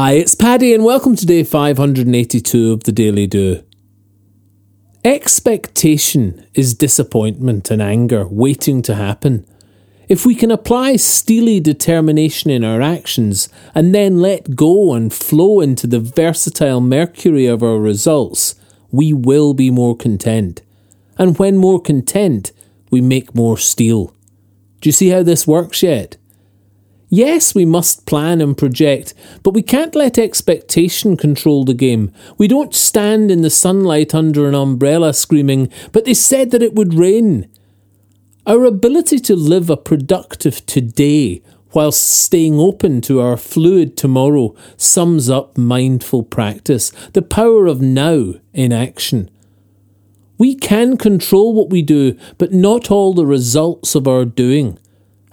Hi, it's Paddy, and welcome to day 582 of the Daily Do. Expectation is disappointment and anger waiting to happen. If we can apply steely determination in our actions and then let go and flow into the versatile mercury of our results, we will be more content. And when more content, we make more steel. Do you see how this works yet? Yes, we must plan and project, but we can't let expectation control the game. We don't stand in the sunlight under an umbrella screaming, but they said that it would rain. Our ability to live a productive today whilst staying open to our fluid tomorrow sums up mindful practice, the power of now in action. We can control what we do, but not all the results of our doing.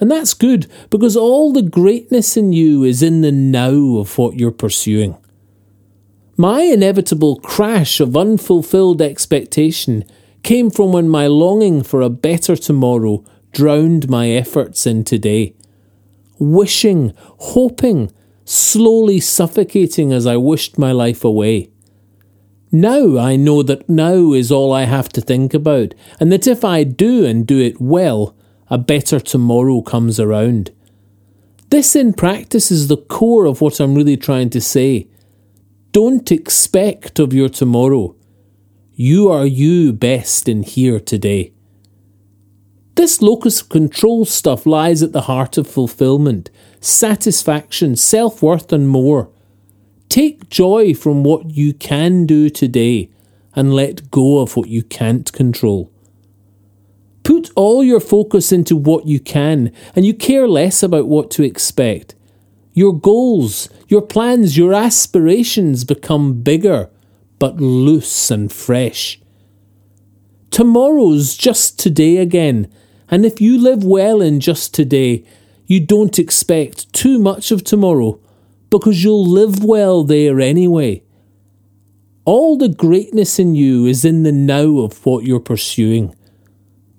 And that's good because all the greatness in you is in the now of what you're pursuing. My inevitable crash of unfulfilled expectation came from when my longing for a better tomorrow drowned my efforts in today. Wishing, hoping, slowly suffocating as I wished my life away. Now I know that now is all I have to think about, and that if I do and do it well, a better tomorrow comes around. This in practice is the core of what I'm really trying to say. Don't expect of your tomorrow. You are you best in here today. This locus of control stuff lies at the heart of fulfillment, satisfaction, self worth, and more. Take joy from what you can do today and let go of what you can't control. Put all your focus into what you can, and you care less about what to expect. Your goals, your plans, your aspirations become bigger, but loose and fresh. Tomorrow's just today again, and if you live well in just today, you don't expect too much of tomorrow because you'll live well there anyway. All the greatness in you is in the now of what you're pursuing.